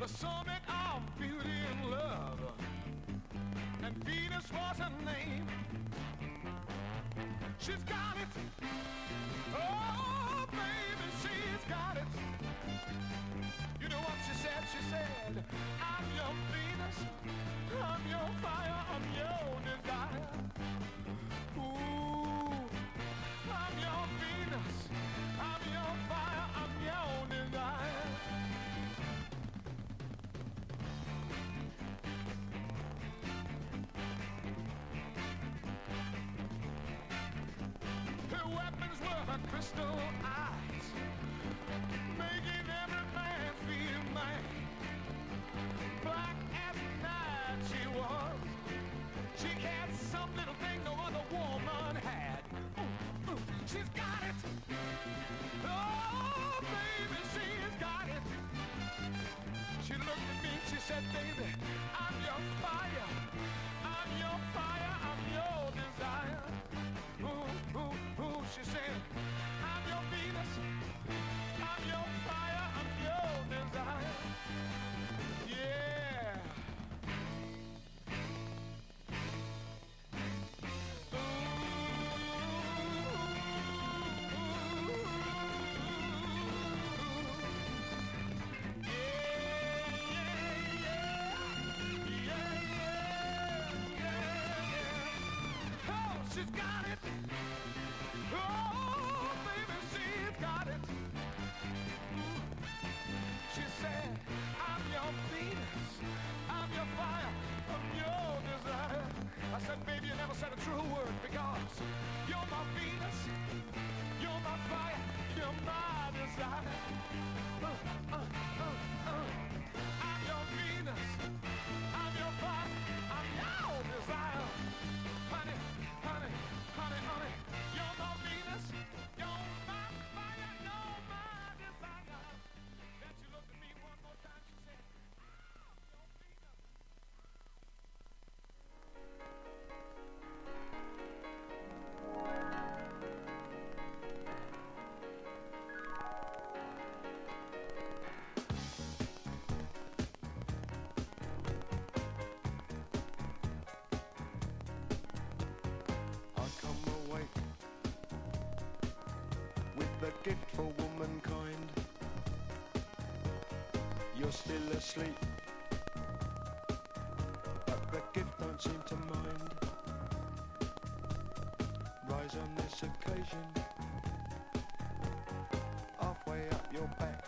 the summit of beauty and love. And Venus was her name. She's got it. Oh, baby, she's got it. You know what she said? She said, I'm your Venus. I'm your fire. I'm your desire. crystal eyes, making every man feel mad. Black as night she was. She had some little thing no other woman had. She's got it. Oh, baby, she's got it. She looked at me and she said, baby, I'm your fire. gift for womankind. You're still asleep, but the gift don't seem to mind. Rise on this occasion, halfway up your back,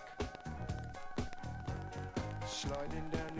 sliding down.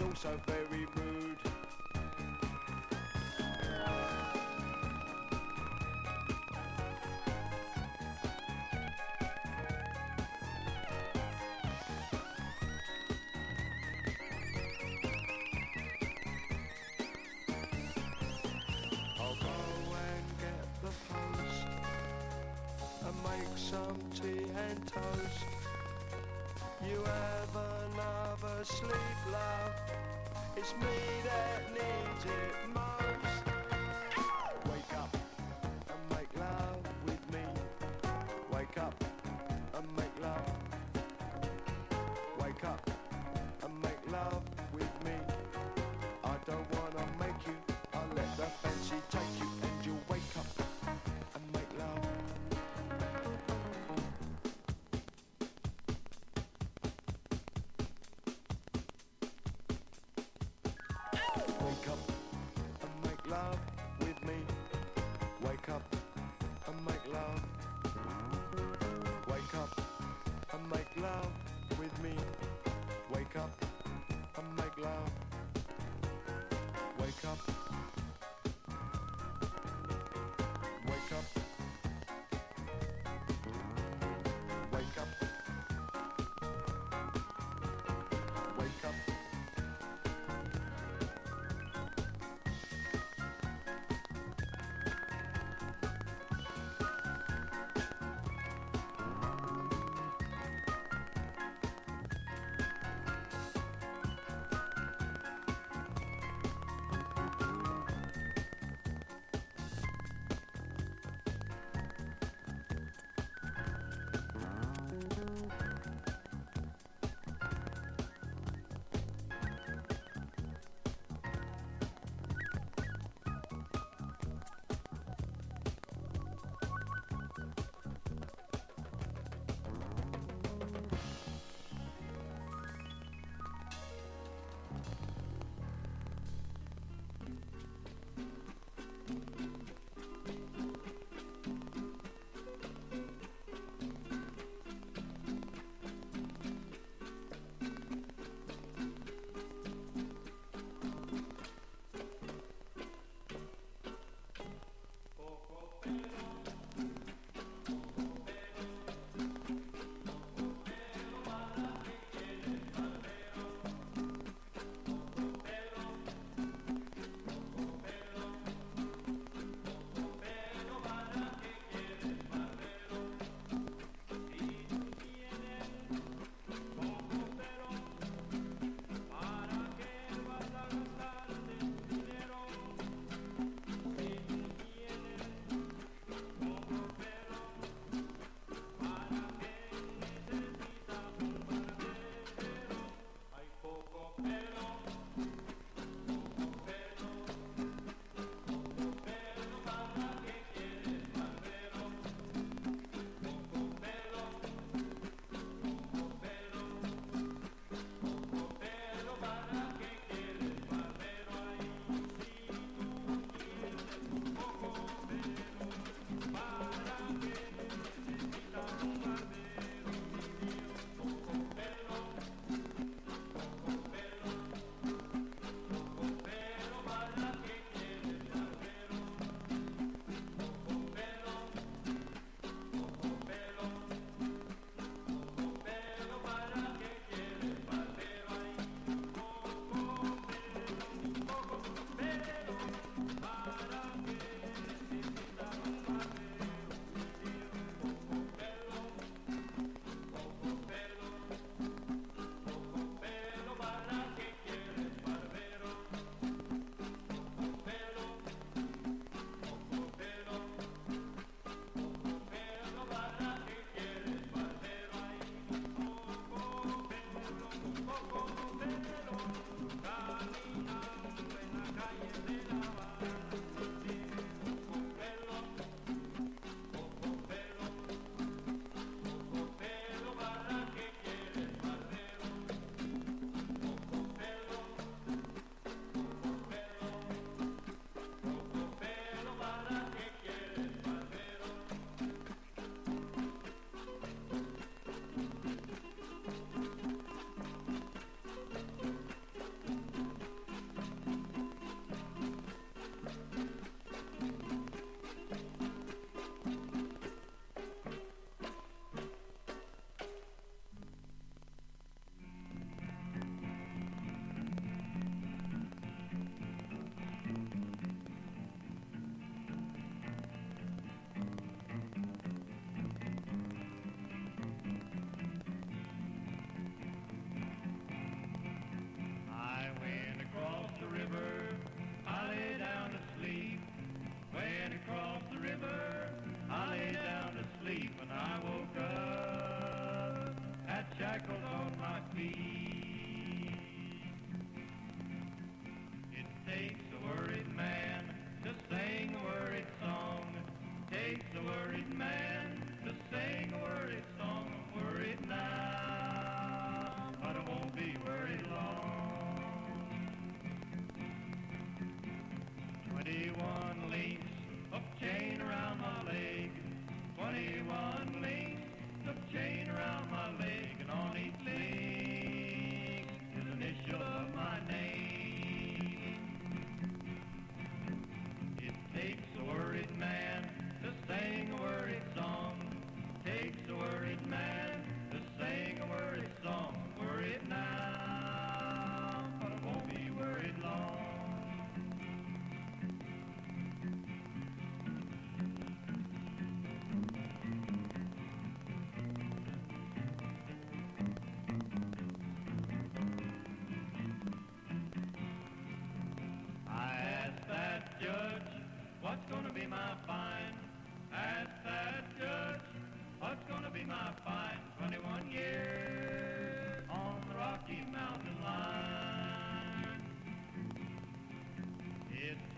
also been Wake up.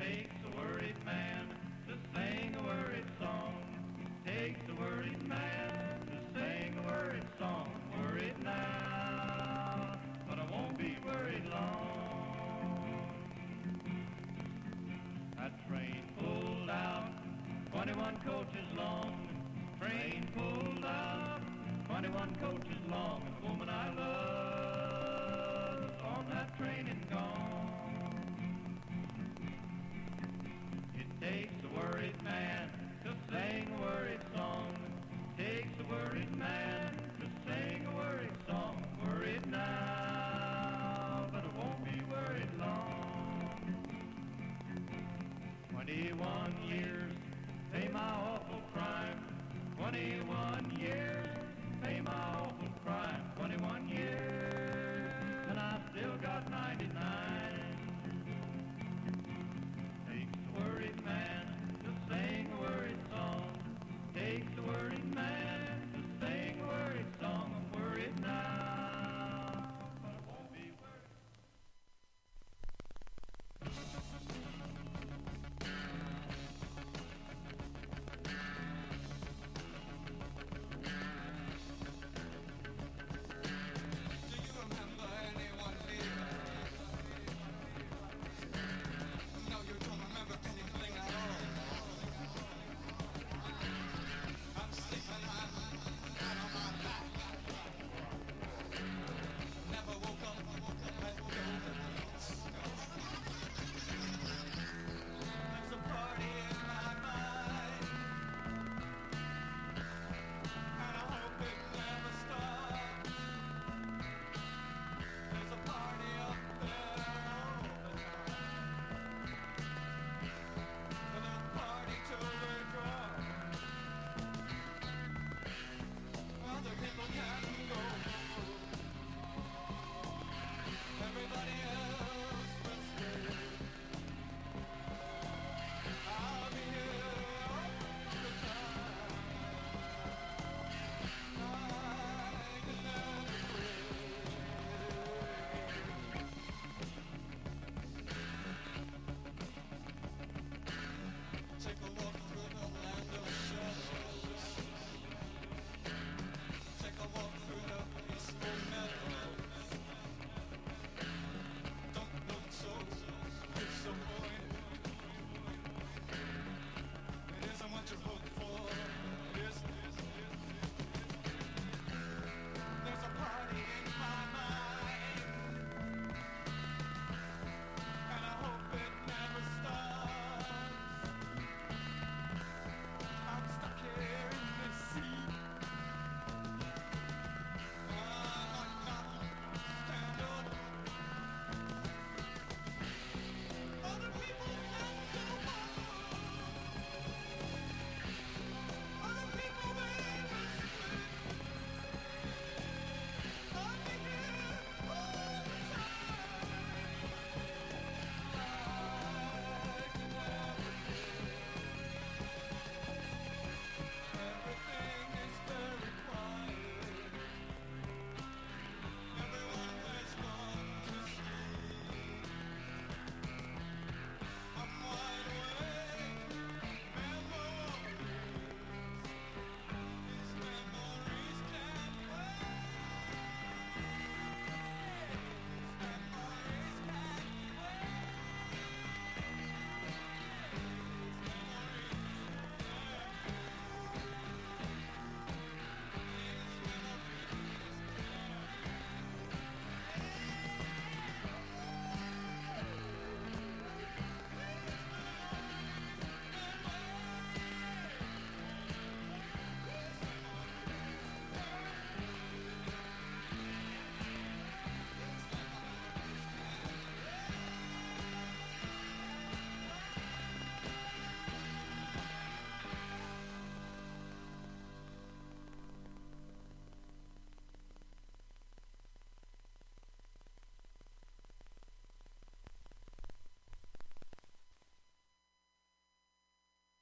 fake.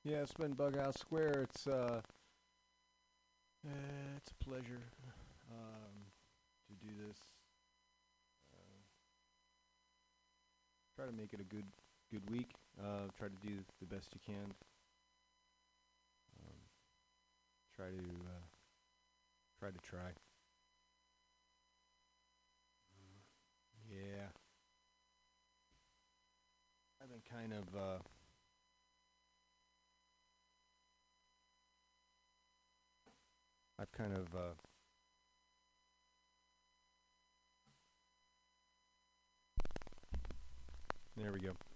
Yeah, it's been Bug Out Square. It's uh, uh, it's a pleasure um, to do this. Uh, try to make it a good good week. Uh, try to do the best you can. We go.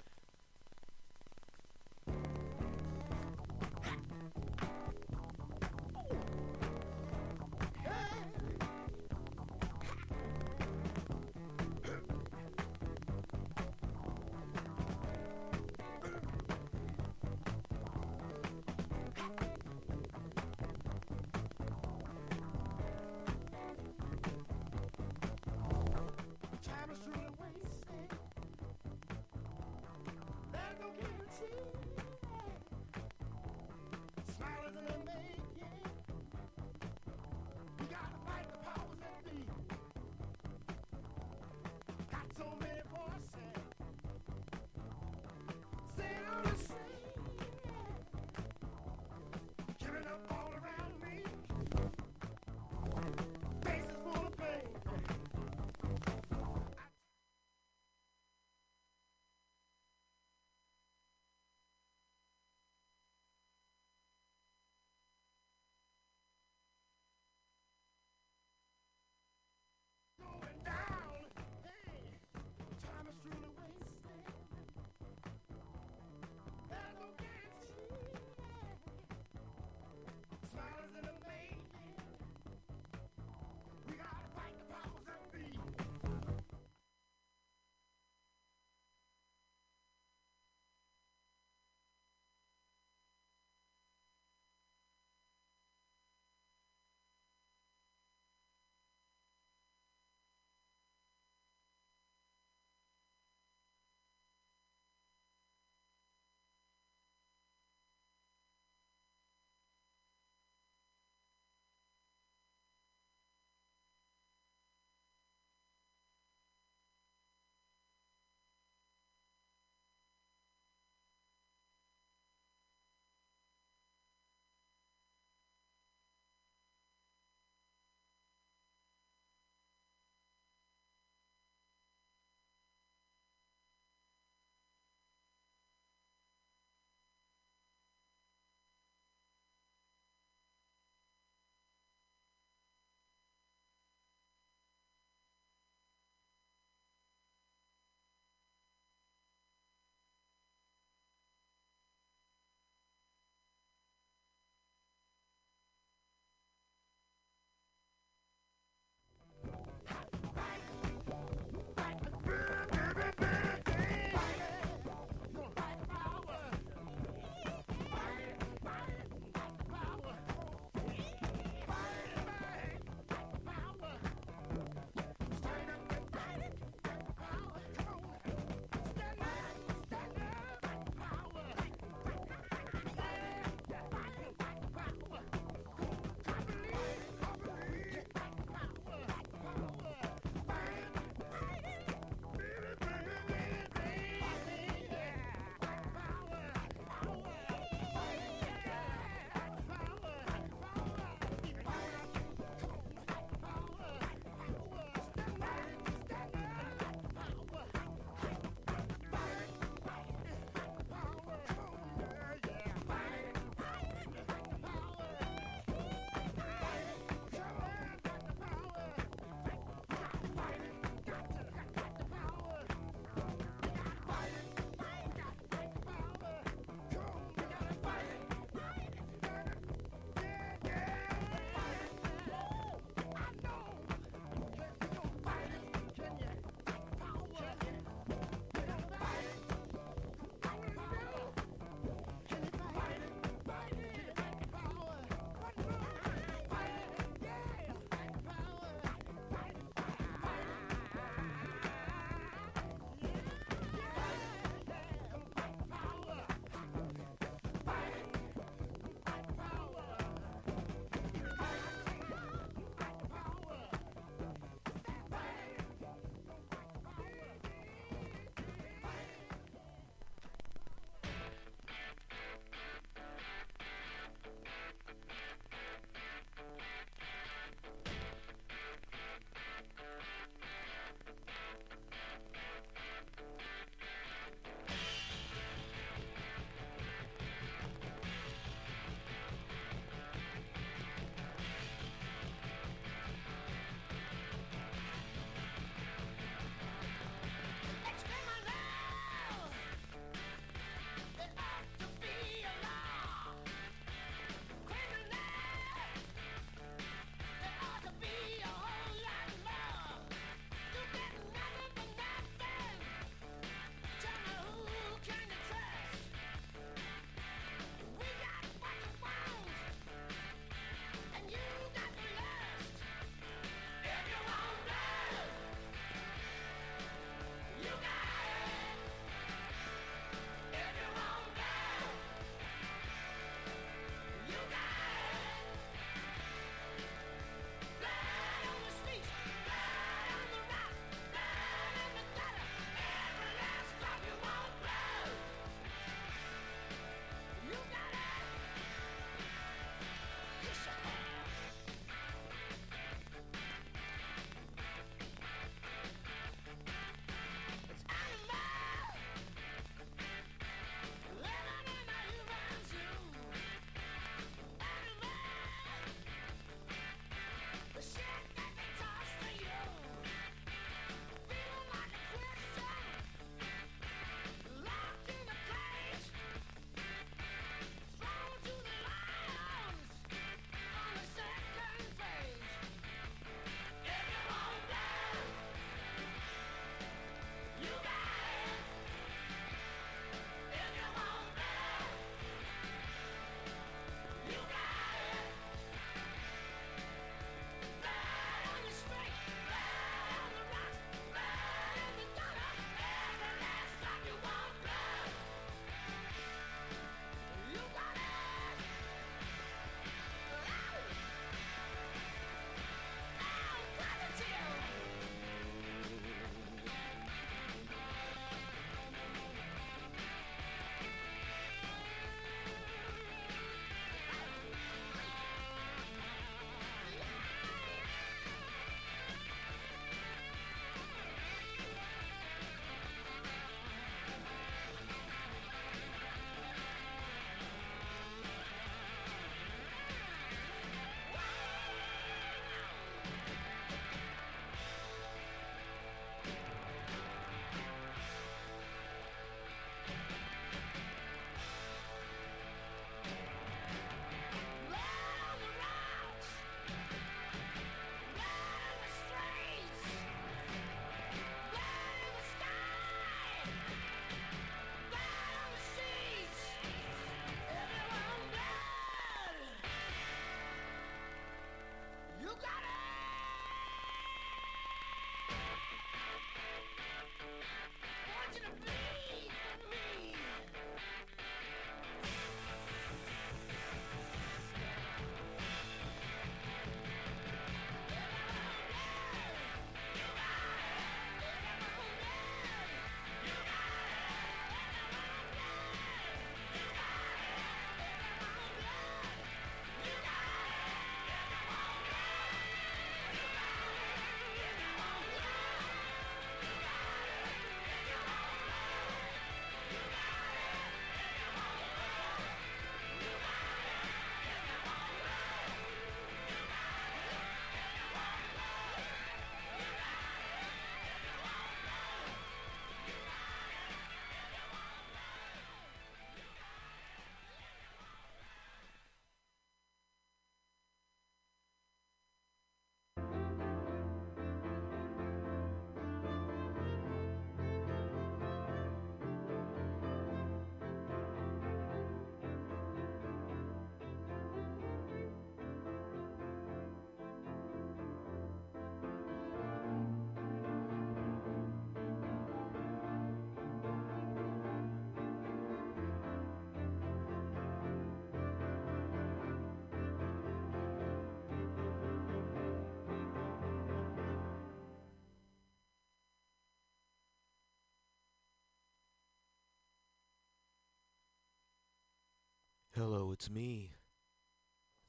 Hello, it's me.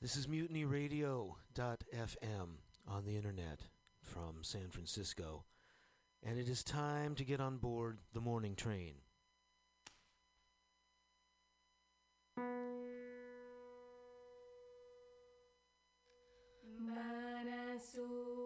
This is MutinyRadio.fm on the internet from San Francisco, and it is time to get on board the morning train. Manasu.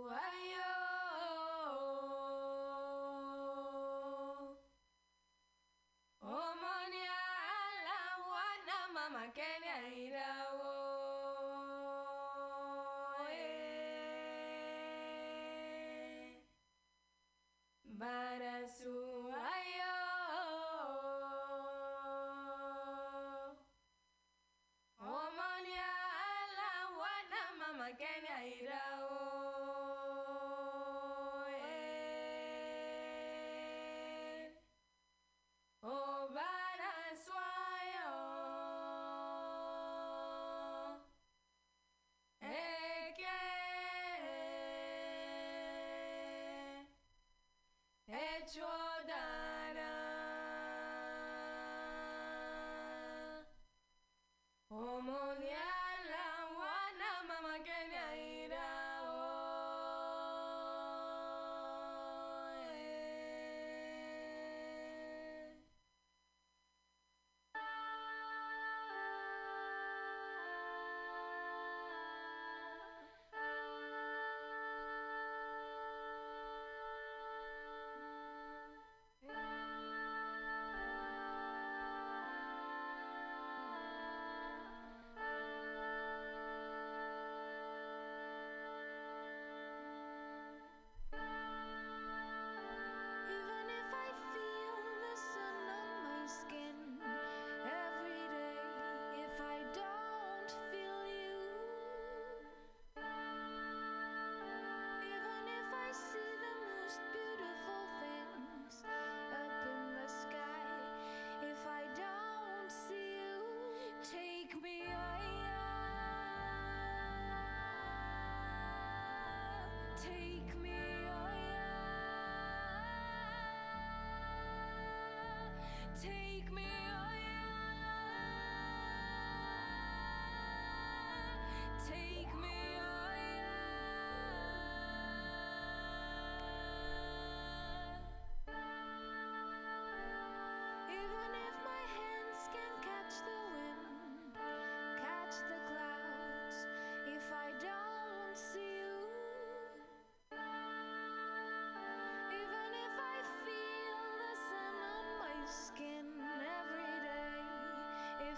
Vara sua. take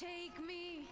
Take me.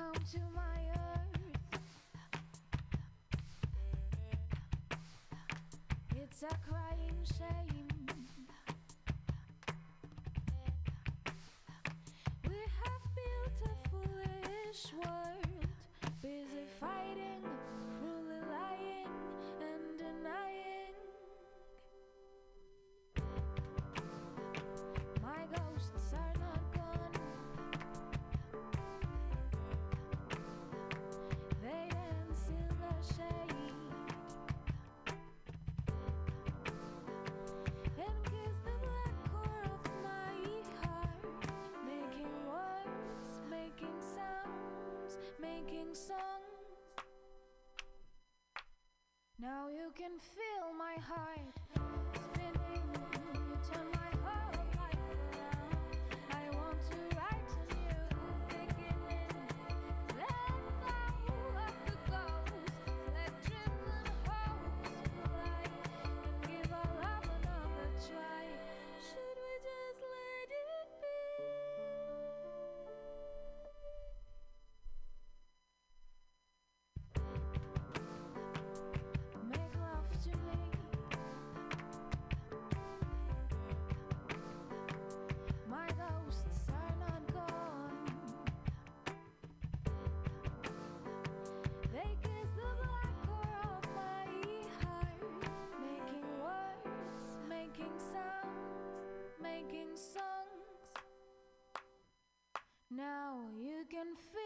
come to my earth. It's a crying shame. We have built a foolish world. Now you can feel my heart. unfair.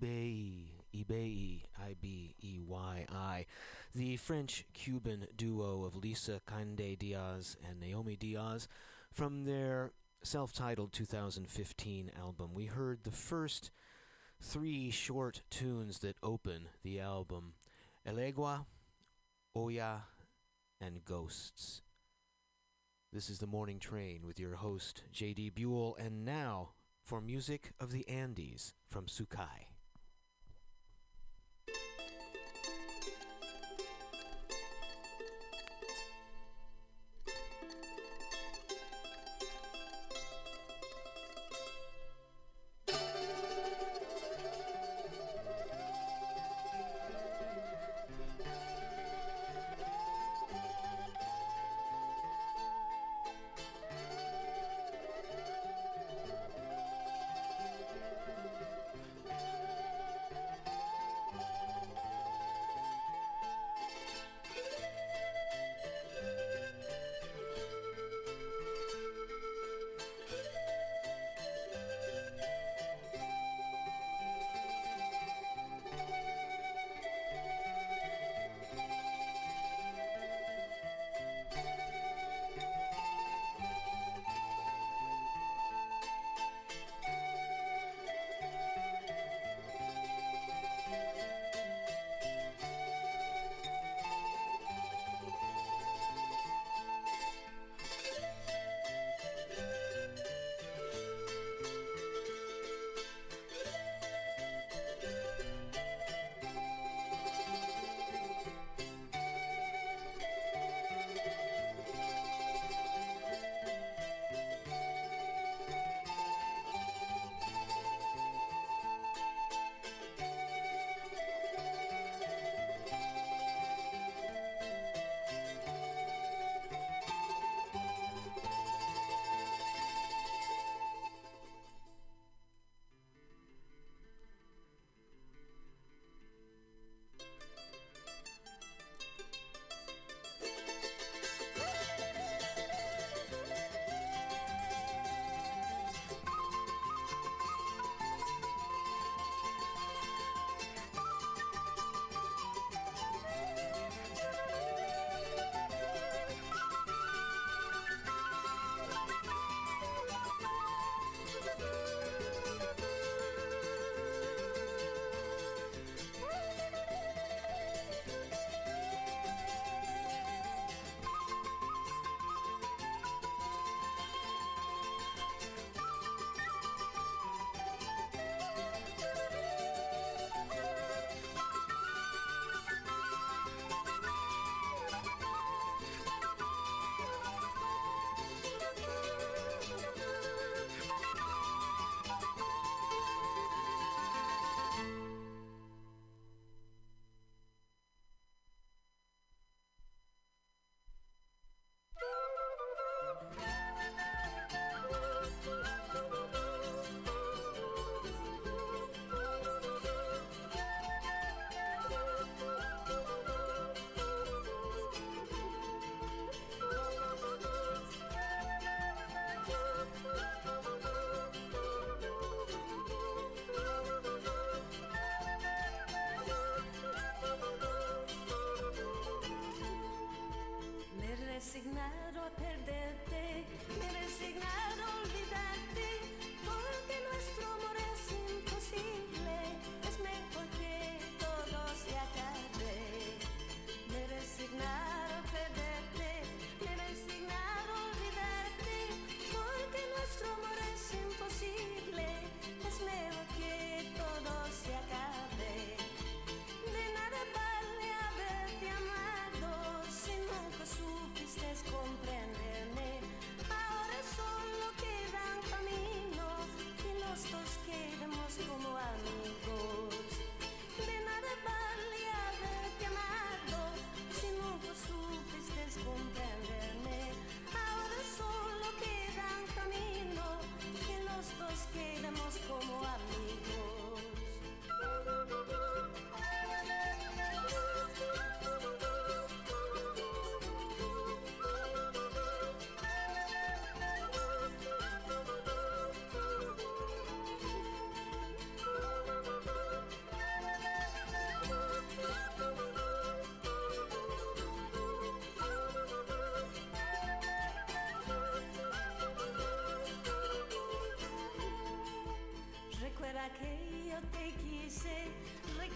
Ibeyi, Ibeyi, I B E Y I, the French Cuban duo of Lisa-Kaindé Diaz and Naomi Diaz, from their self titled 2015 album. We heard the first three short tunes that open the album Elegua, Oya, and Ghosts. This is The Morning Train with your host, J.D. Buell, and now for music of the Andes from Sukay.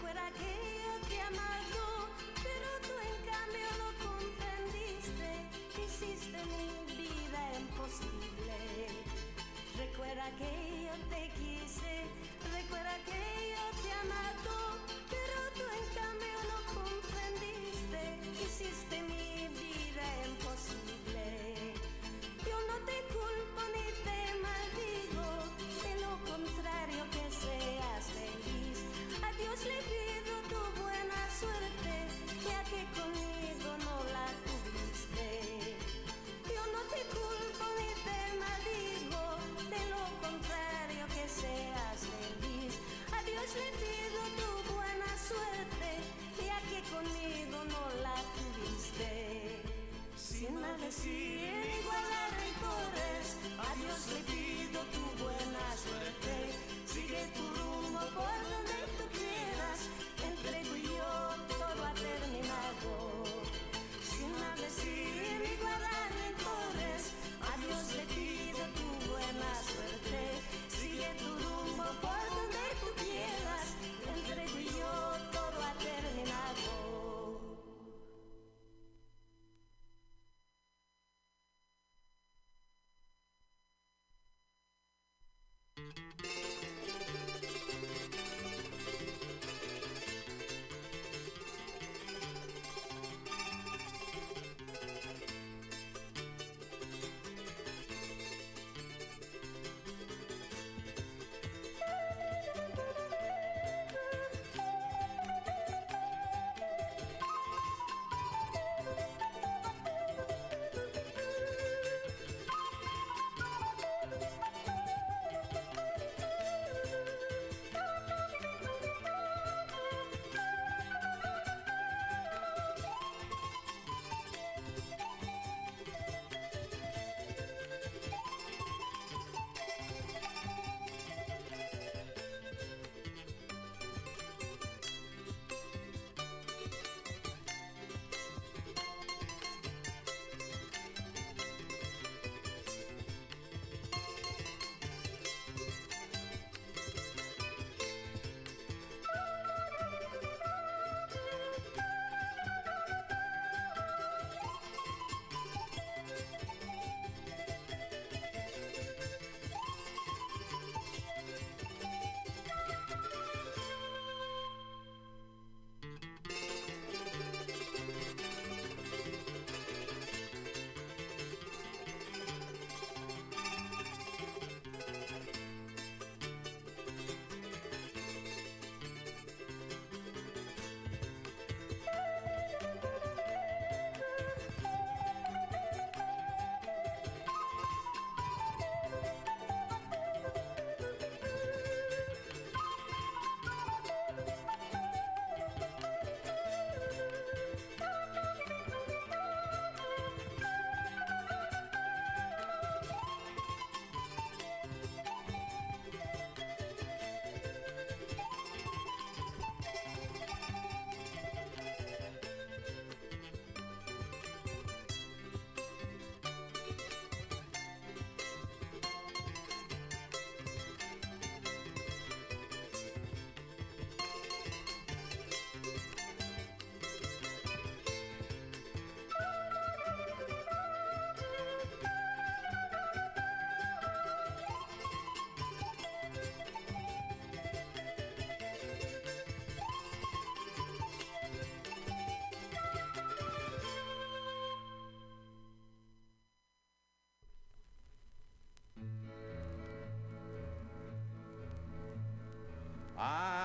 fuera aquella que amado, pero tú en cambio lo comprendiste, hiciste mi vida imposible. Recuerda que yo te quise, recuerda que yo te amado, pero tú en cambio lo comprendiste, hiciste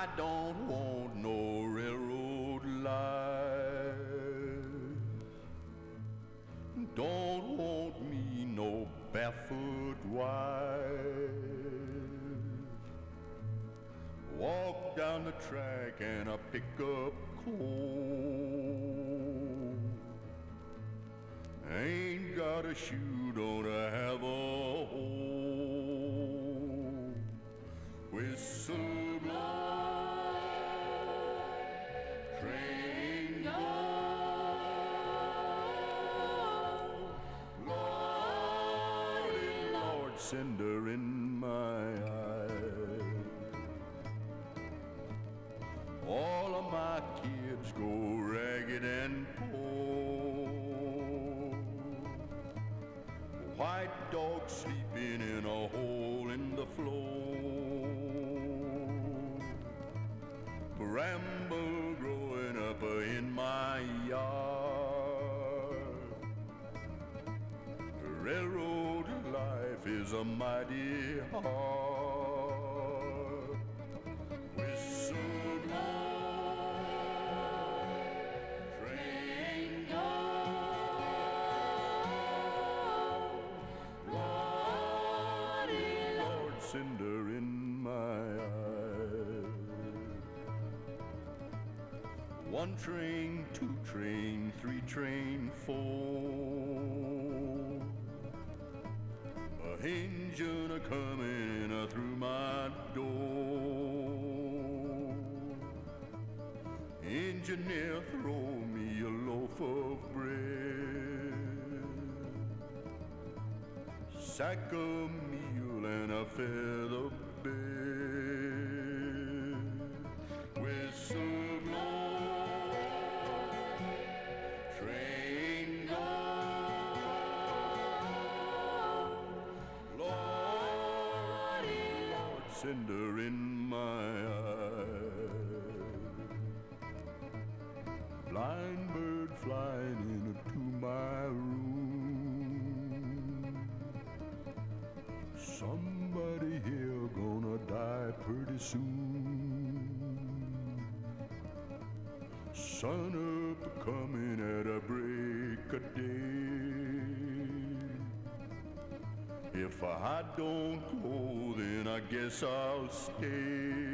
I don't want no railroad life. Don't want me no barefoot wife. Walk down the track and I pick up coal. Ain't got a shoe, don't I have a cinder in is a mighty hard. Whistle blow, train go, Lordy Lord, cinder in my eye. One train, two train, three train, four. Coming through my door. Engineer, throw me a loaf of bread, sack of meal and a feather Cinder in my eye. Blind bird flying into my room. Somebody here gonna die pretty soon. Sun up coming at a break of day. If I don't go, then I guess I'll stay.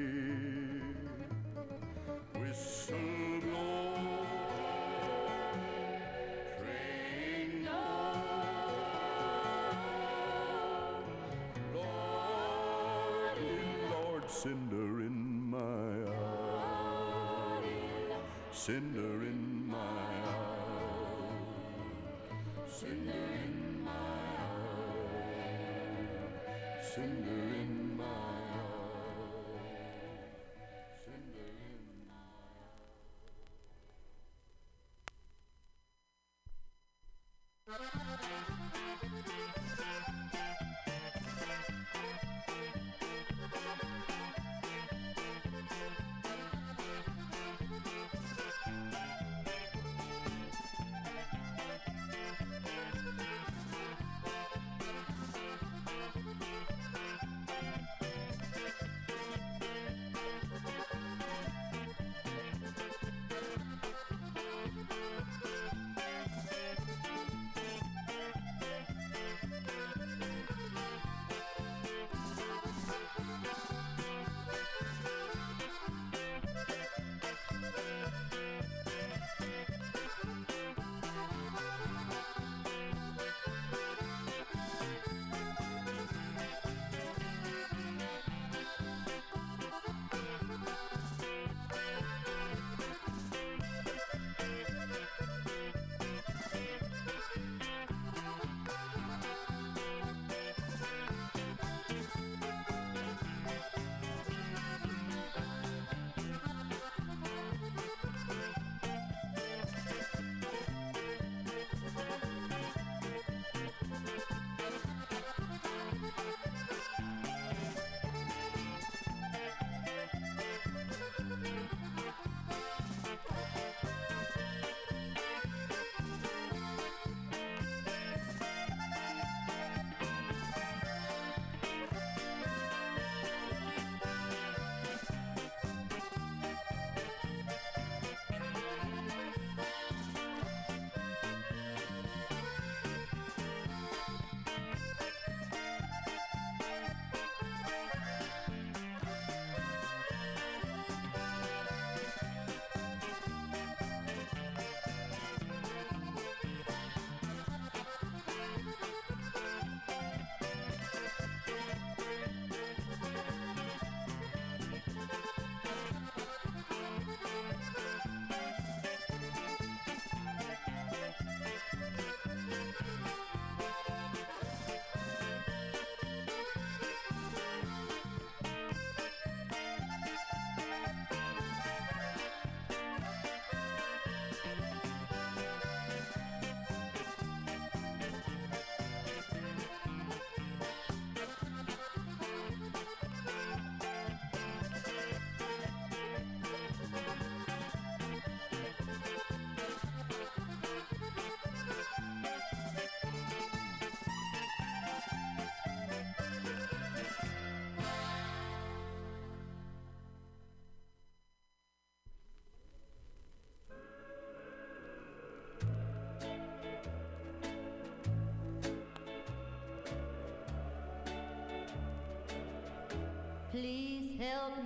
Please help me.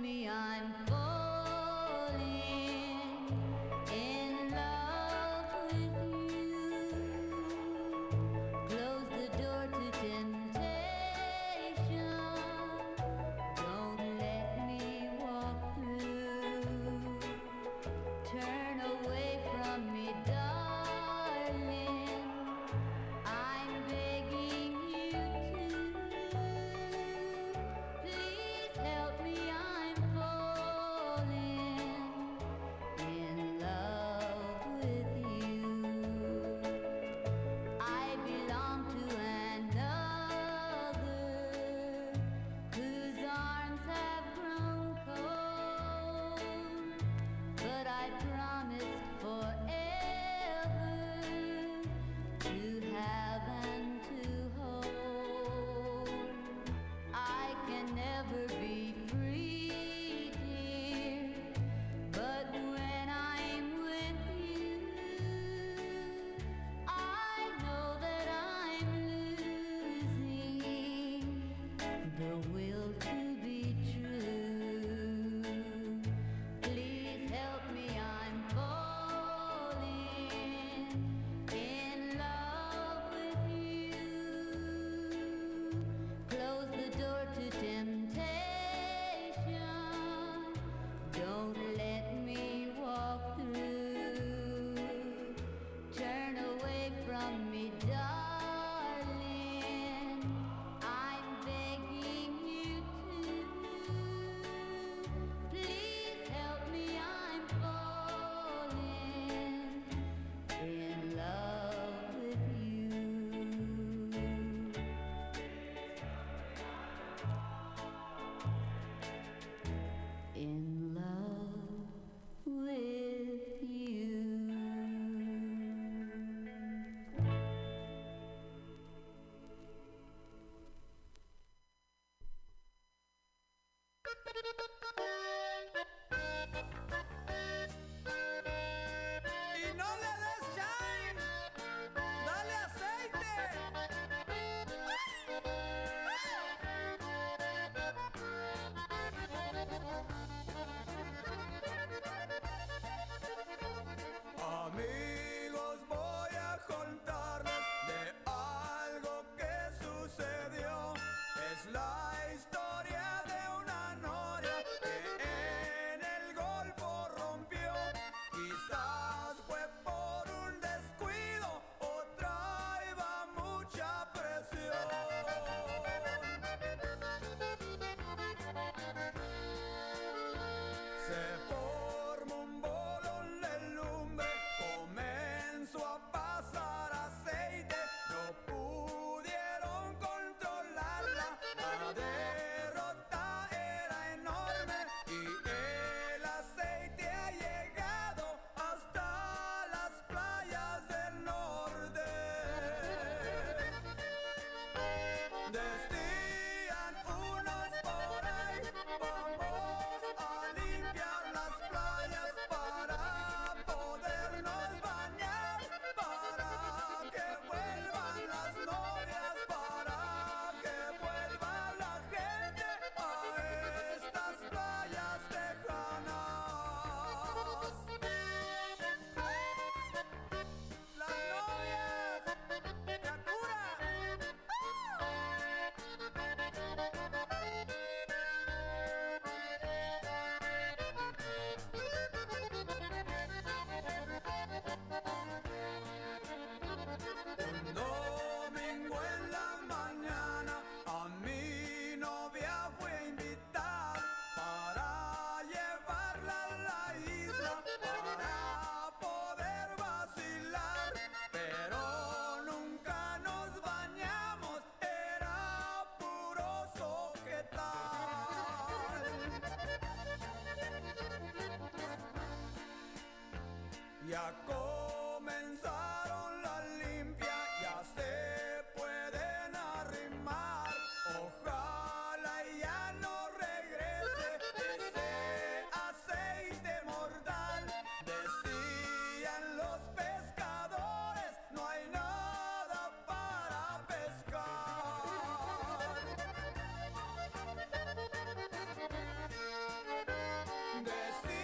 Ya comenzaron la limpia, ya se pueden arrimar. Ojalá ya no regrese ese aceite mortal. Decían los pescadores, no hay nada para pescar. Decían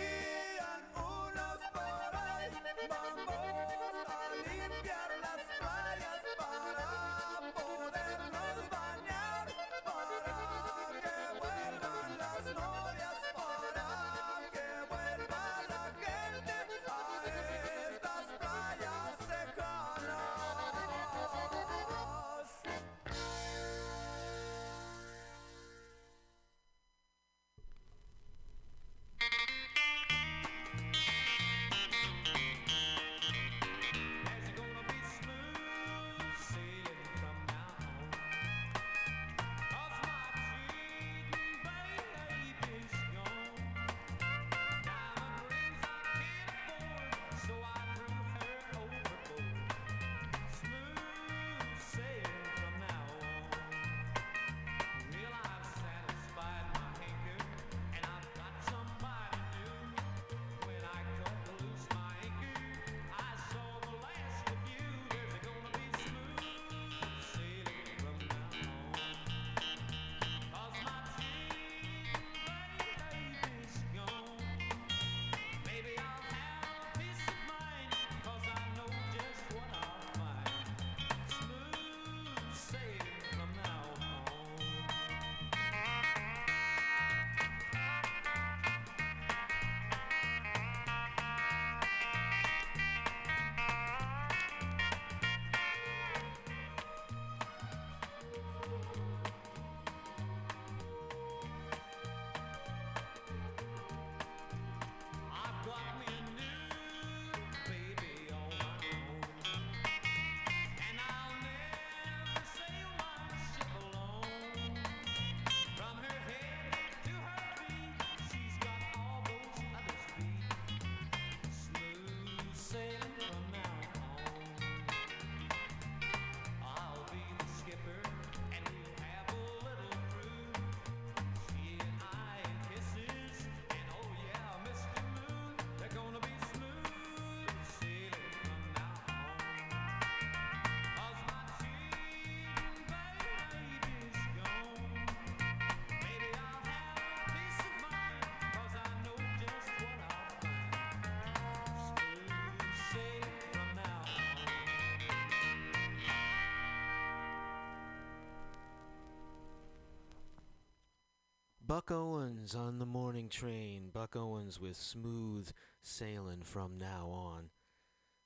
Buck Owens on the morning train. Buck Owens with smooth sailing from now on.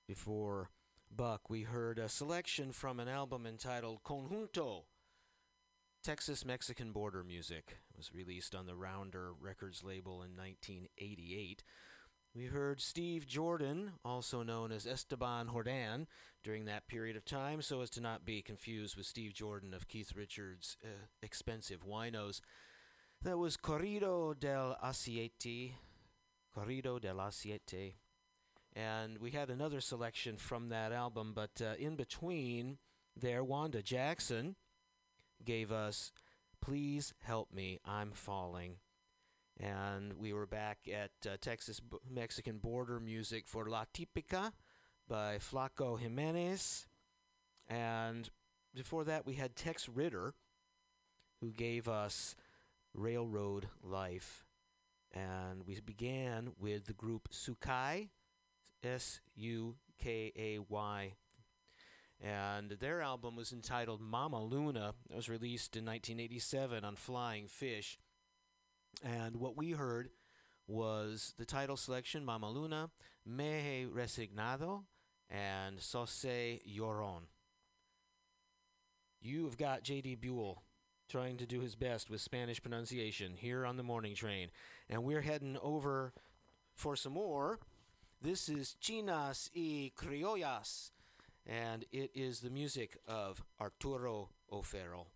Before Buck, we heard a selection from an album entitled Conjunto. Texas Mexican border music. It was released on the Rounder Records label in 1988. We heard Steve Jordan, also known as Esteban Jordan, during that period of time, so as to not be confused with Steve Jordan of Keith Richards' uh, X-Pensive Winos. That was Corrido del Aceite. Corrido del Aceite. And we had another selection from that album, but uh, in between there, Wanda Jackson gave us Please Help Me, I'm Falling. And we were back at uh, Texas B- Mexican border music for La Típica by Flaco Jimenez. And before that, we had Tex Ritter, who gave us Railroad Life. And we began with the group Sukay, S U K A Y. And their album was entitled Mama Luna. It was released in 1987 on Flying Fish. And what we heard was the title selection Mama Luna, Me Resignado, and Sose Lloron. You have got J.D. Buell trying to do his best with Spanish pronunciation here on the morning train. And we're heading over for some more. This is Chinas y Criollas, and it is the music of Arturo O'Farrill.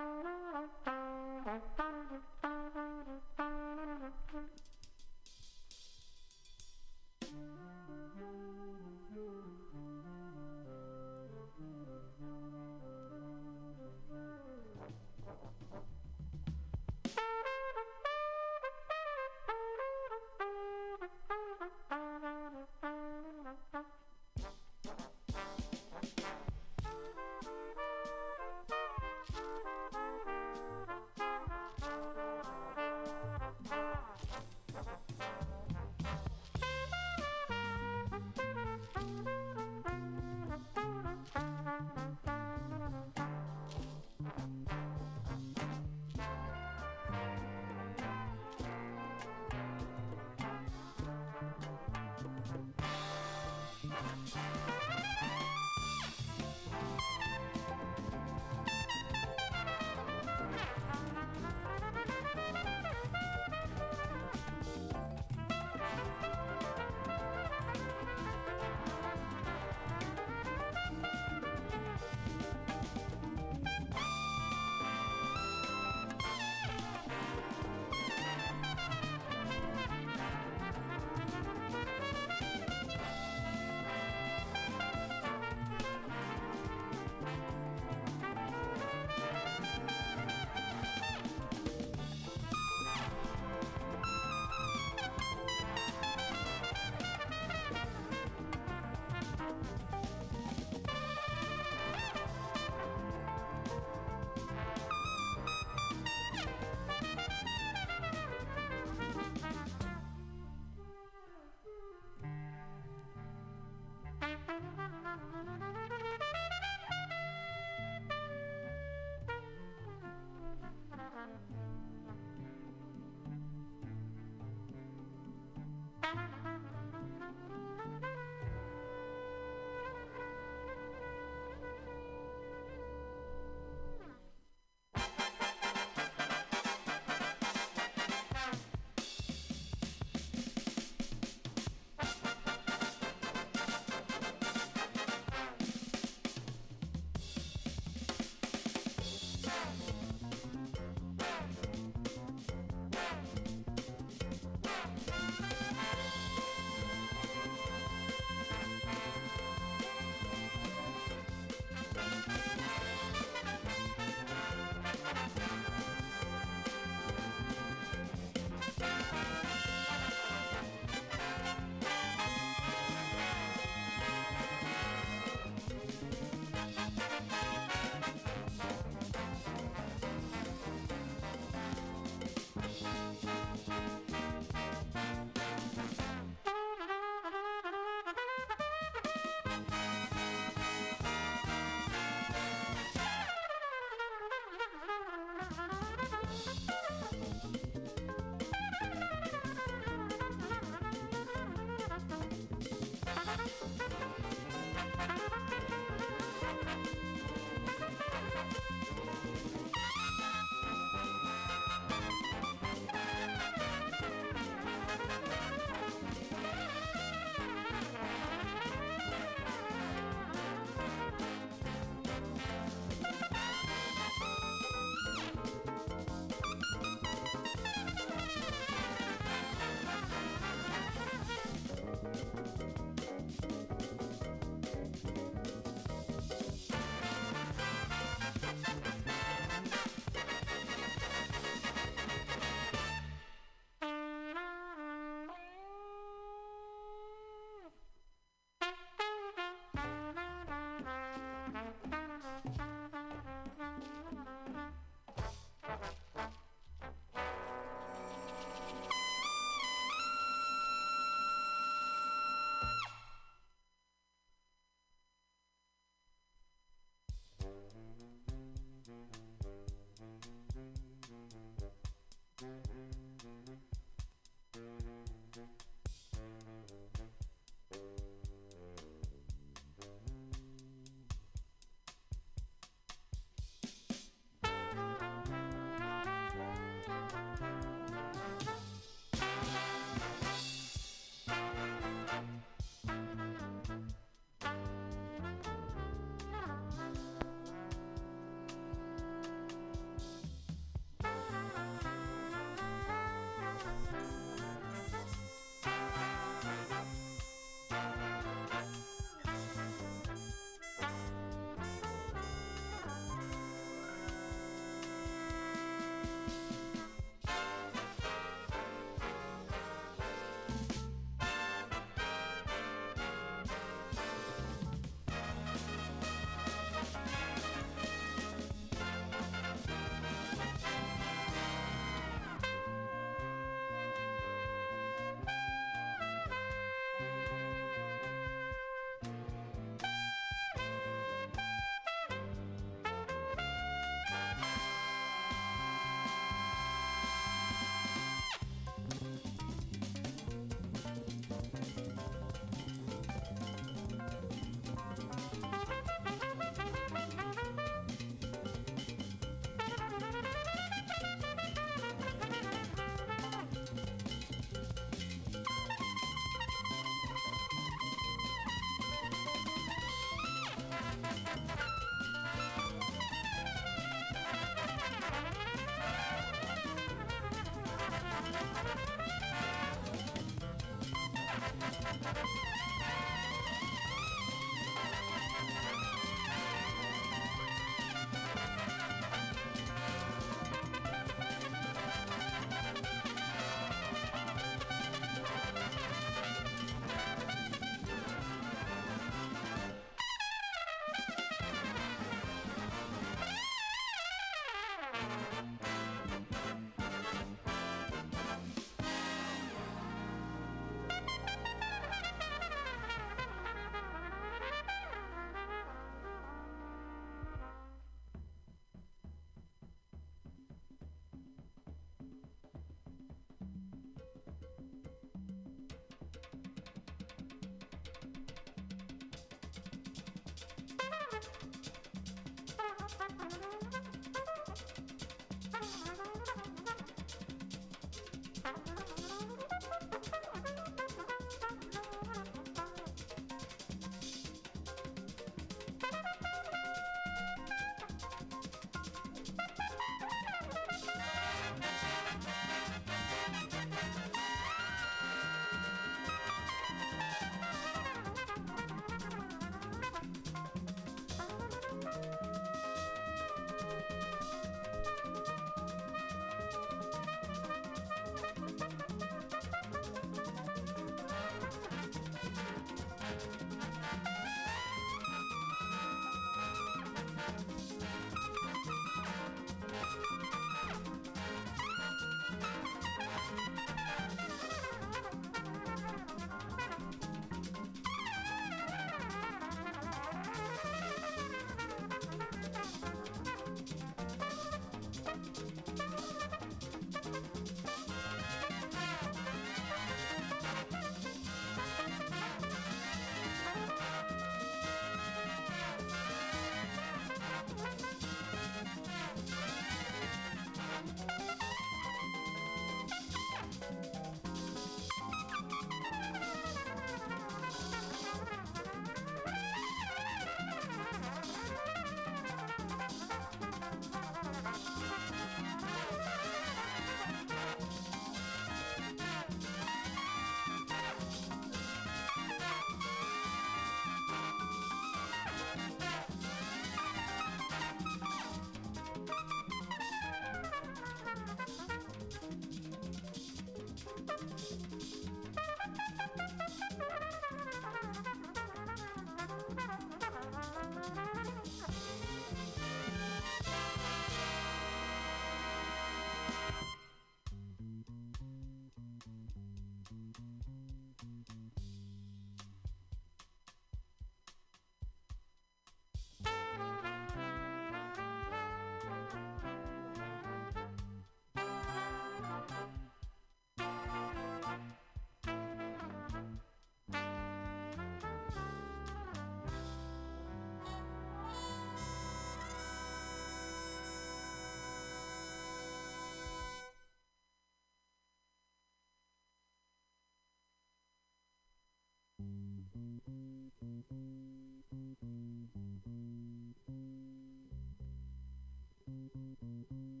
Thank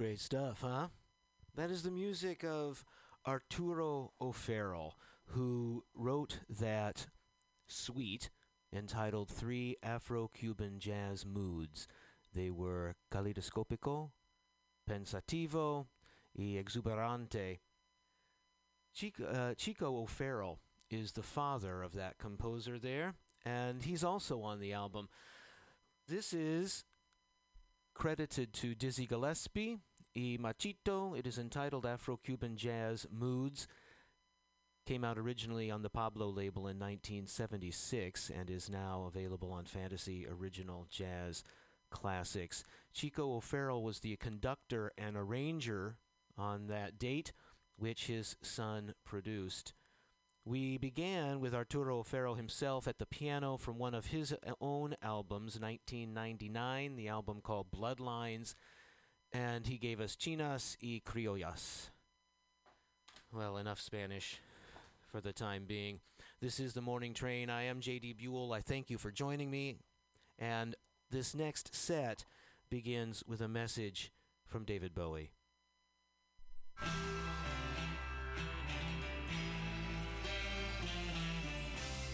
Great stuff, huh? That is the music of Arturo O'Farrill, who wrote that suite entitled Three Afro Cuban Jazz Moods. They were Calidoscópico, Pensativo, y Exuberante. Chico, uh, Chico O'Farrill is the father of that composer there, and he's also on the album. This is credited to Dizzy Gillespie, y Machito. It is entitled Afro Cuban Jazz Moods. Came out originally on the Pablo label in 1976 and is now available on Fantasy Original Jazz Classics. Chico O'Farrill was the conductor and arranger on that date, which his son produced. We began with Arturo O'Farrill himself at the piano from one of his uh, own albums, 1999, the album called Bloodlines, and he gave us Chinas y Criollas. Well, enough Spanish for the time being. This is the morning train. I am JD Buell. I thank you for joining me. And this next set begins with a message from David Bowie.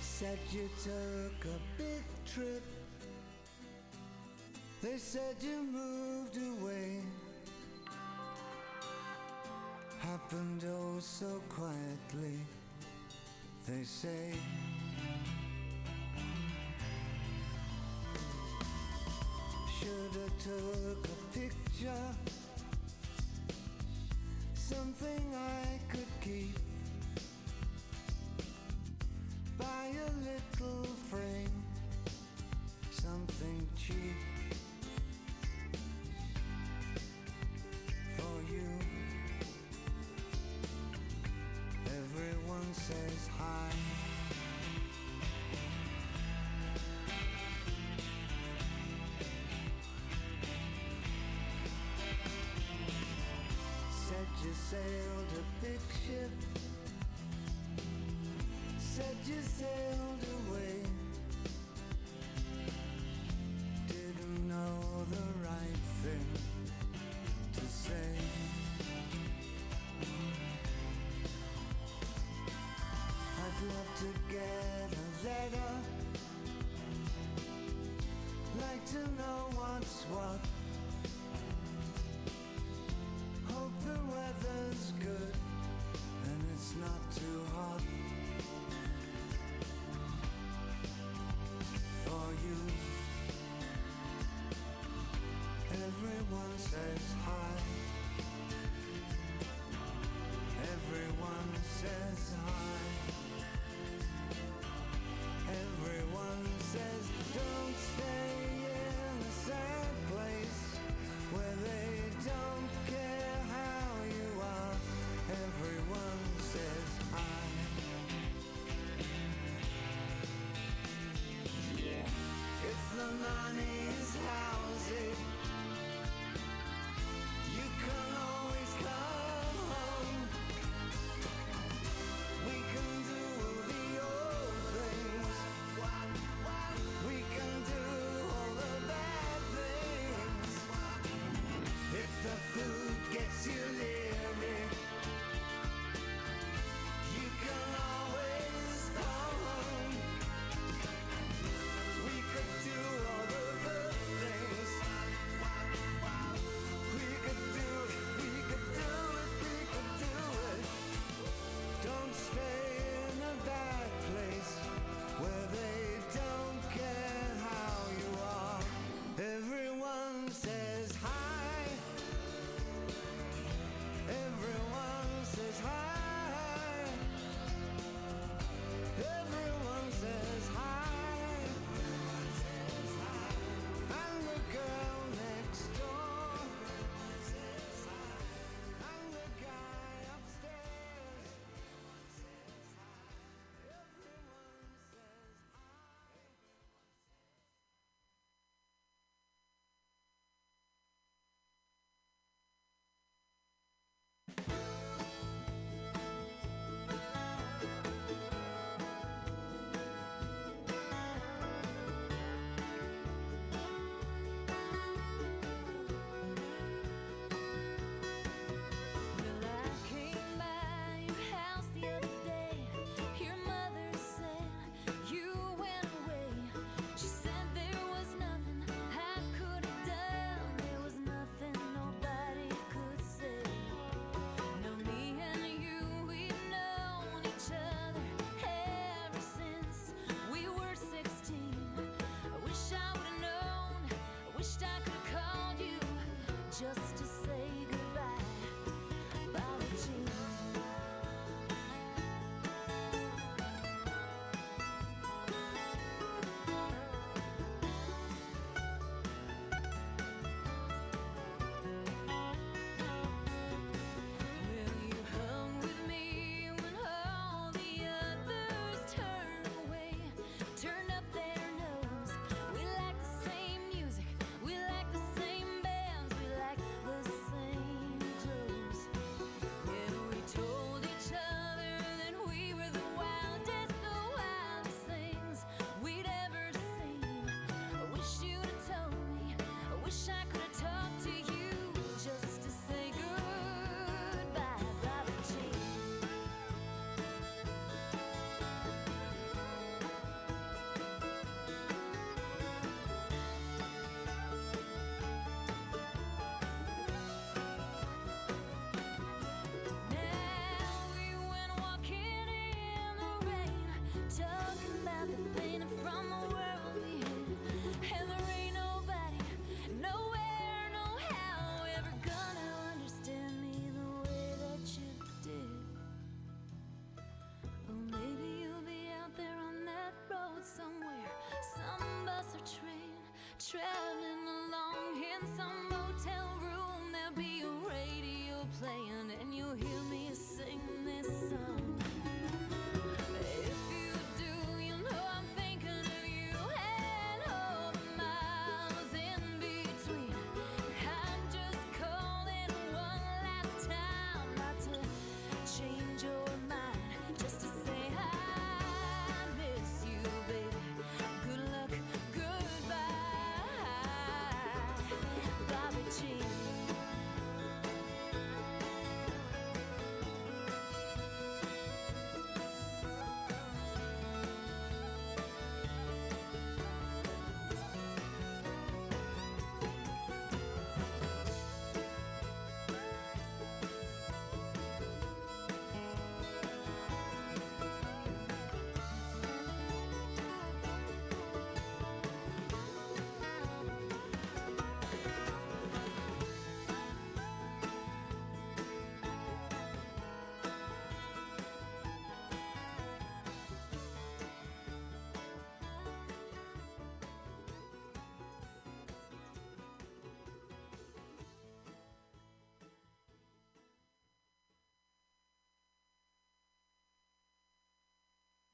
Said you took a big trip. They said you moved away. Happened oh so quietly. They say. Shoulda took a picture. Something I could keep. Buy a little frame. Something cheap.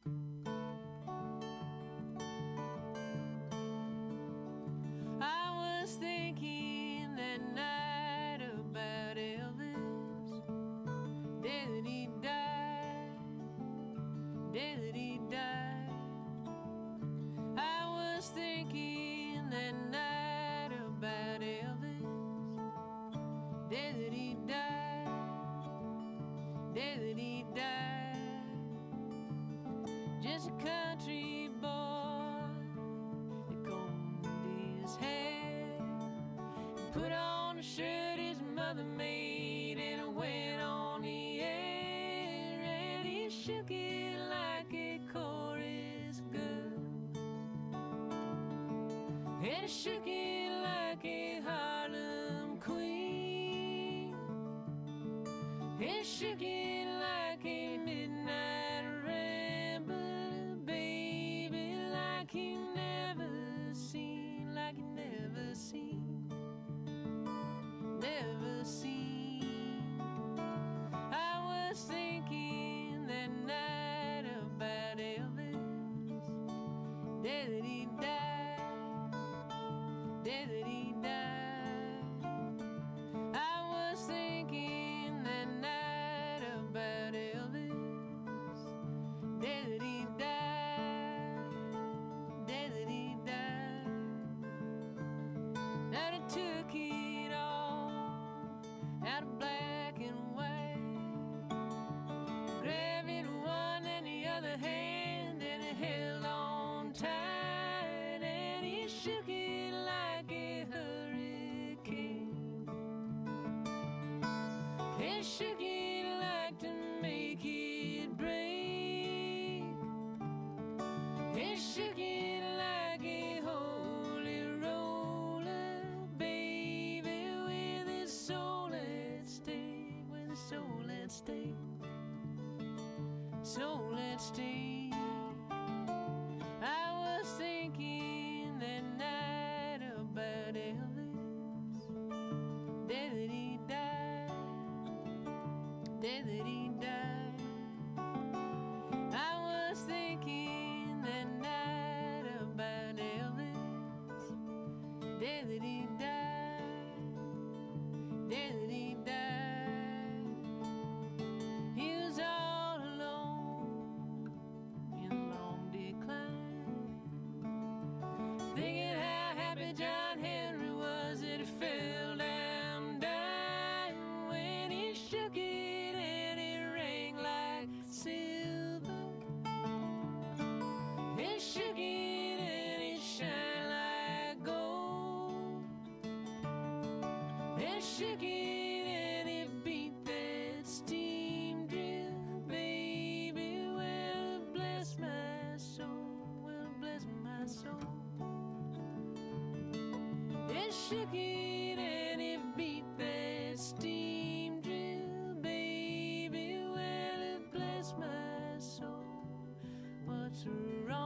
I was thinking that night about Elvis. He he die? I was thinking that night about Elvis. Did he die? Did he die? Put on a shirt his mother made, and went on the air, and he shook it like a chorus girl, and he shook it like a Harlem queen, and he shook it It like to make it break. Shook like a holy roller, baby, with his soul at stake, with his soul at stake, soul at stake. Did he die? I was thinking that night about Elvis. Did he It and it beat that steam drill, baby. Well, bless my soul. Well, bless my soul. It shook it and it beat that steam drill, baby. Well, bless my soul. What's wrong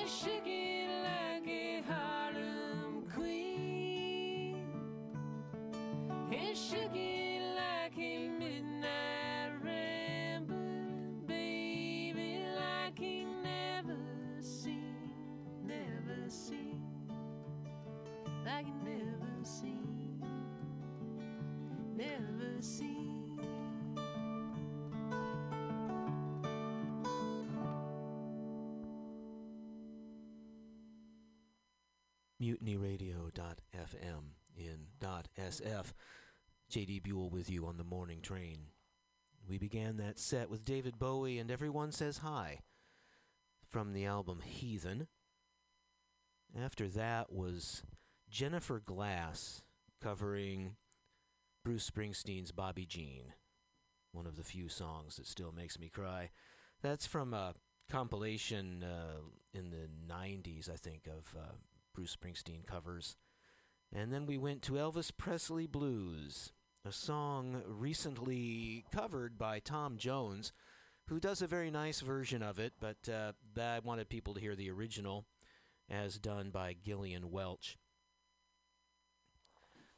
And shook it like a Harlem queen. And shook it like a midnight baby, like he never seen, never seen, like he never seen, never seen. mutinyradio.fm in .sf. JD Buell with you on the morning train. We began that set with David Bowie and Everyone Says Hi from the album Heathen. After that was Jennifer Glass covering Bruce Springsteen's Bobby Jean, one of the few songs that still makes me cry. That's from a compilation uh, in the 90s, I think, of uh, Bruce Springsteen covers. And then we went to Elvis Presley Blues, a song recently covered by Tom Jones, who does a very nice version of it, but uh, I wanted people to hear the original as done by Gillian Welch.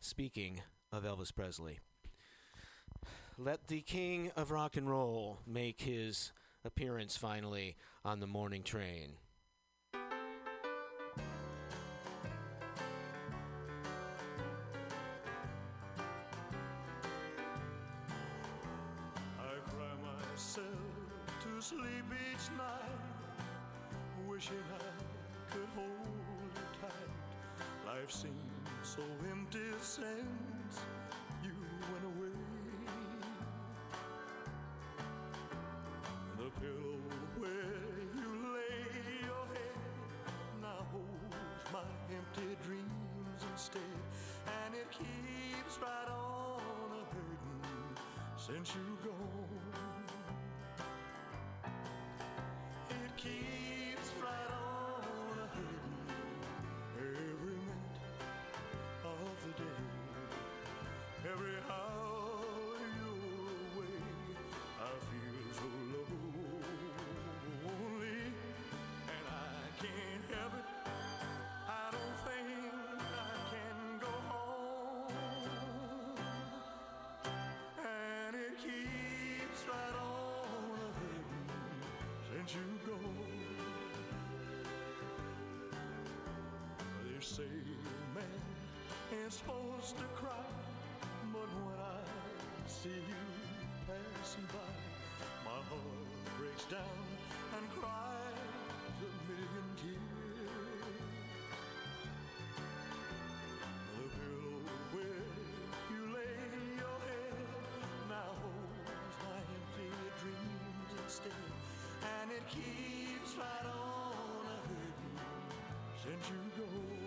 Speaking of Elvis Presley, let the king of rock and roll make his appearance finally on the morning train. Life seems so empty since you went away. The pillow where you lay your head now holds my empty dreams instead, and it keeps right on a hurting since you gone. You. They say man ain't supposed to cry, but when I see you passing by, my heart breaks down and cries a million tears. The pillow where you lay your head now holds my empty dreams instead, it keeps right on a hurting since you go.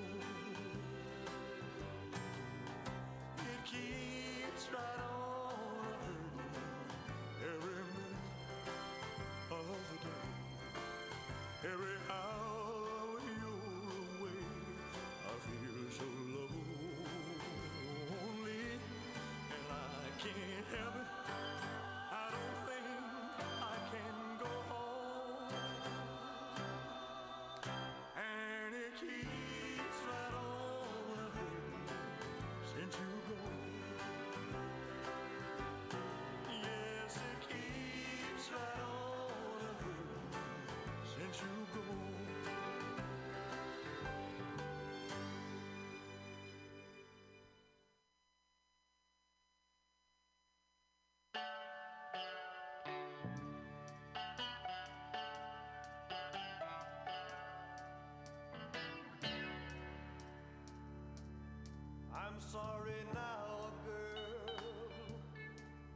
sorry now, girl,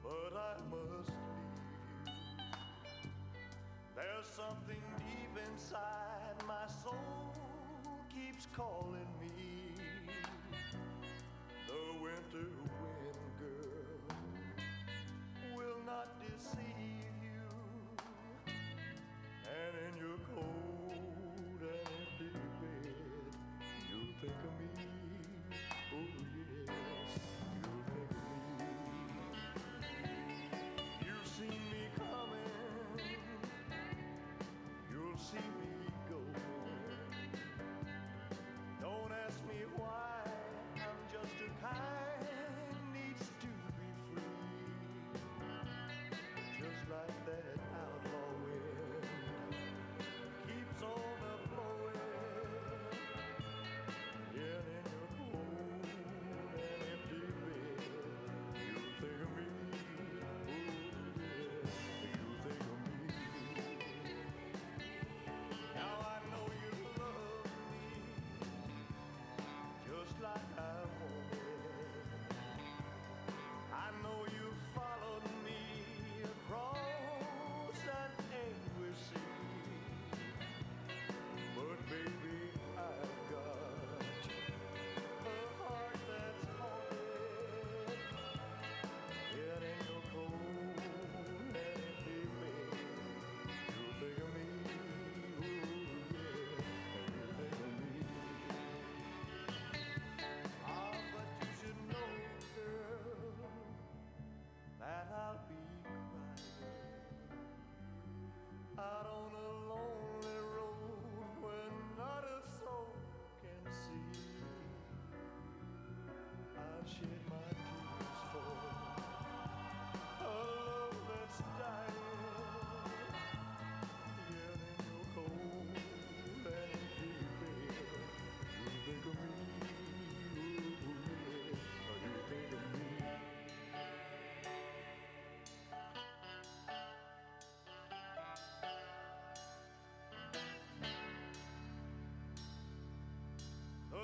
but I must leave you. There's something deep inside my soul keeps calling me.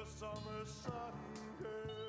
Summer sun, girl,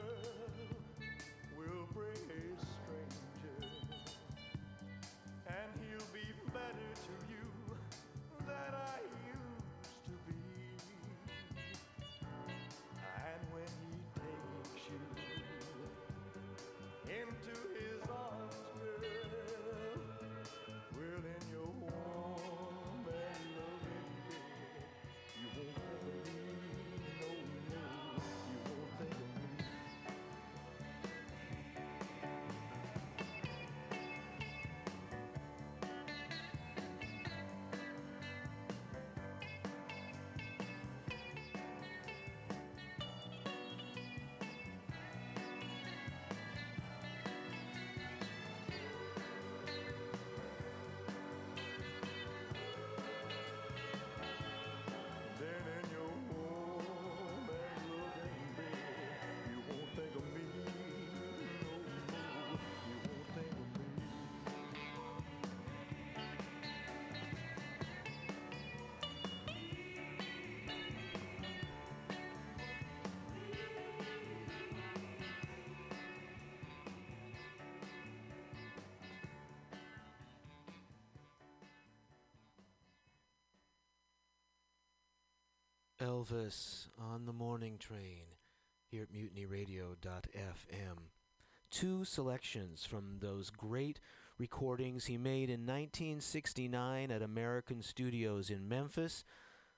Elvis on the morning train here at mutinyradio.fm. Two selections from those great recordings he made in 1969 at American Studios in Memphis.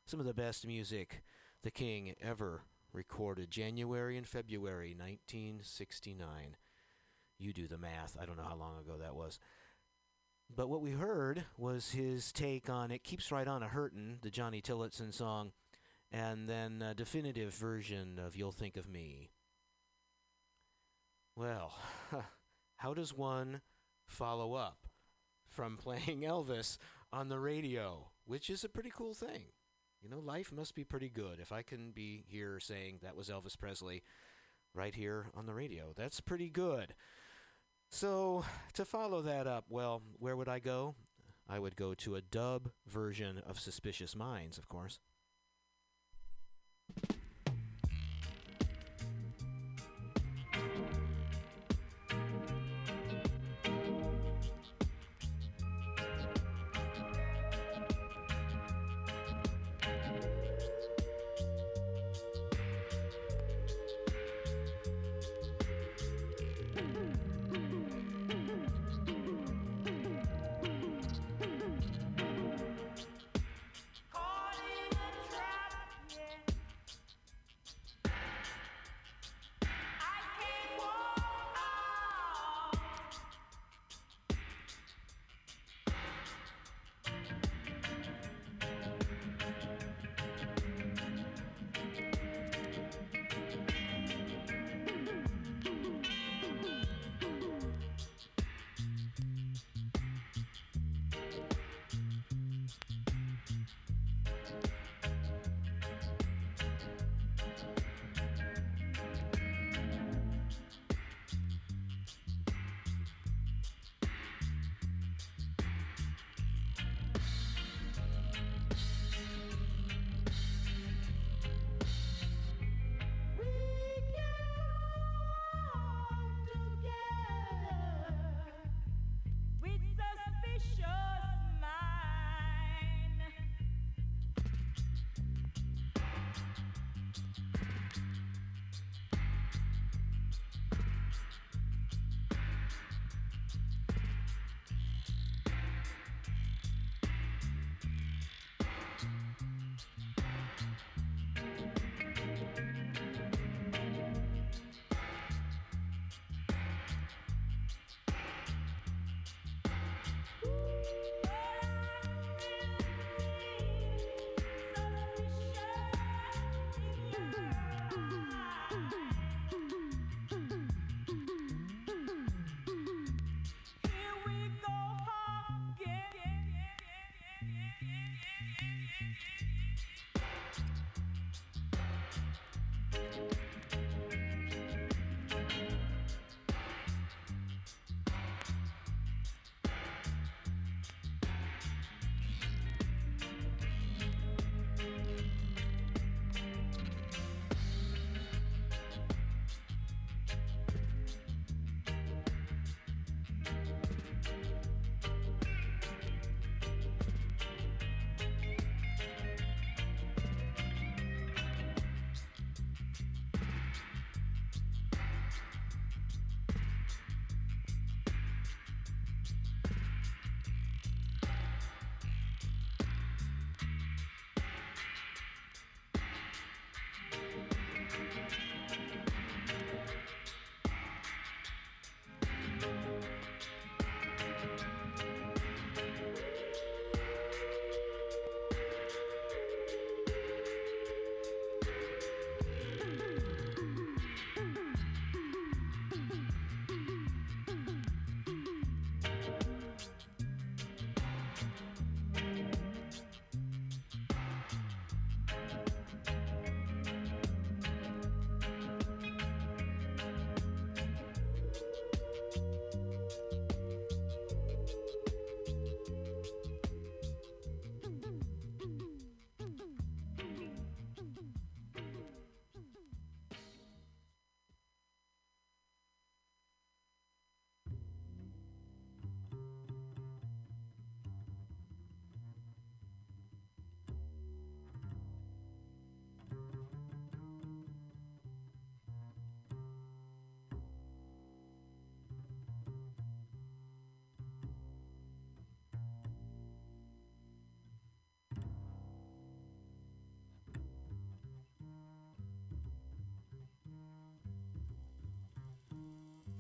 Some of the best music the King ever recorded, January and February 1969. You do the math. I don't know how long ago that was. But what we heard was his take on It Keeps Right On a Hurtin', the Johnny Tillotson song, and then a definitive version of You'll Think of Me. Well, how does one follow up from playing Elvis on the radio, which is a pretty cool thing? You know, life must be pretty good if I can be here saying that was Elvis Presley right here on the radio. That's pretty good. So, to follow that up, well, where would I go? I would go to a dub version of Suspicious Minds, of course.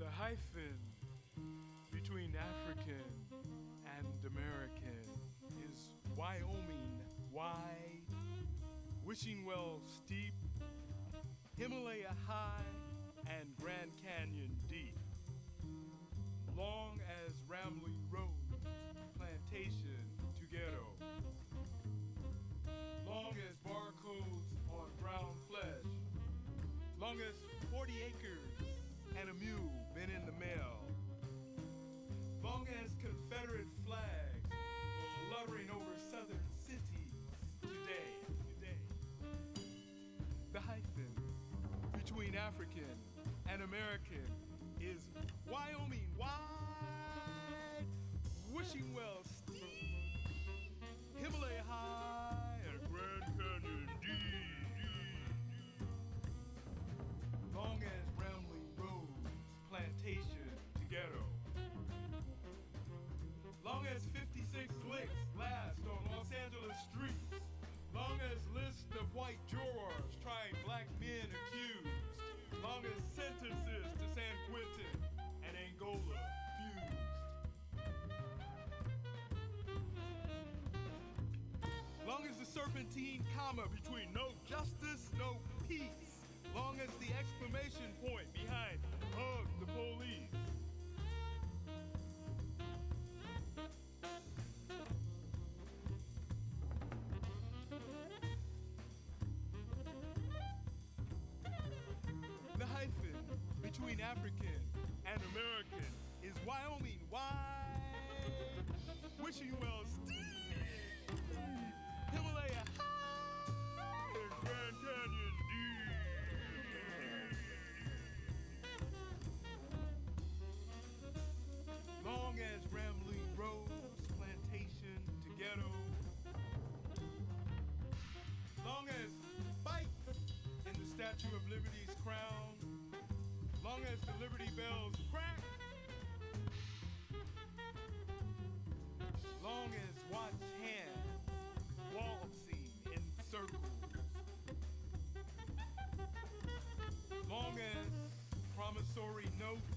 the hyphen between African and American is Wyoming. Wide, wishing well steep, Himalaya high, African American is why serpentine comma between no justice, no peace, long as the exclamation point behind hug the police. The hyphen between African and American is Wyoming. Why? Wishing you well Long as one's hands waltzing in circles. Long as promissory notes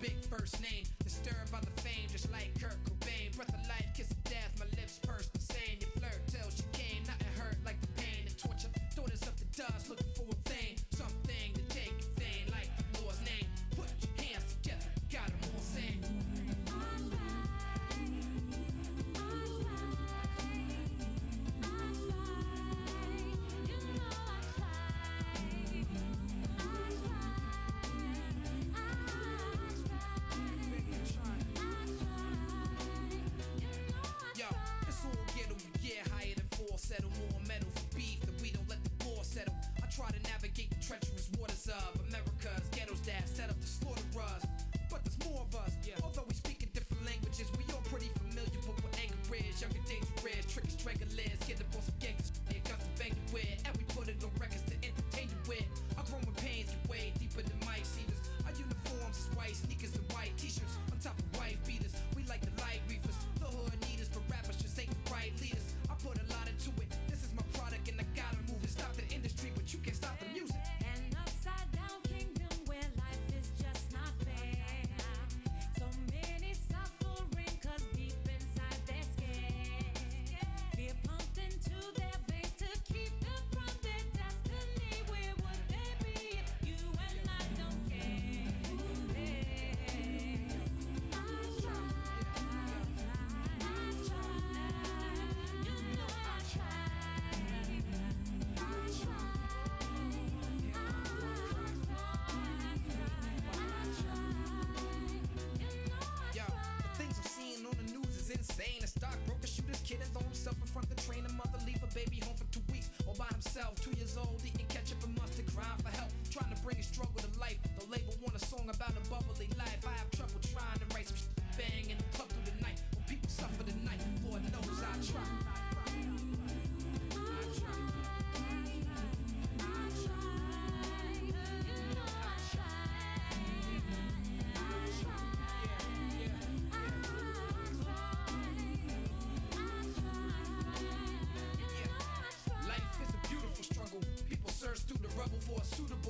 big first name.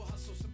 Hustle.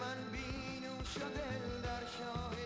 من بینوش و دل در شاهدی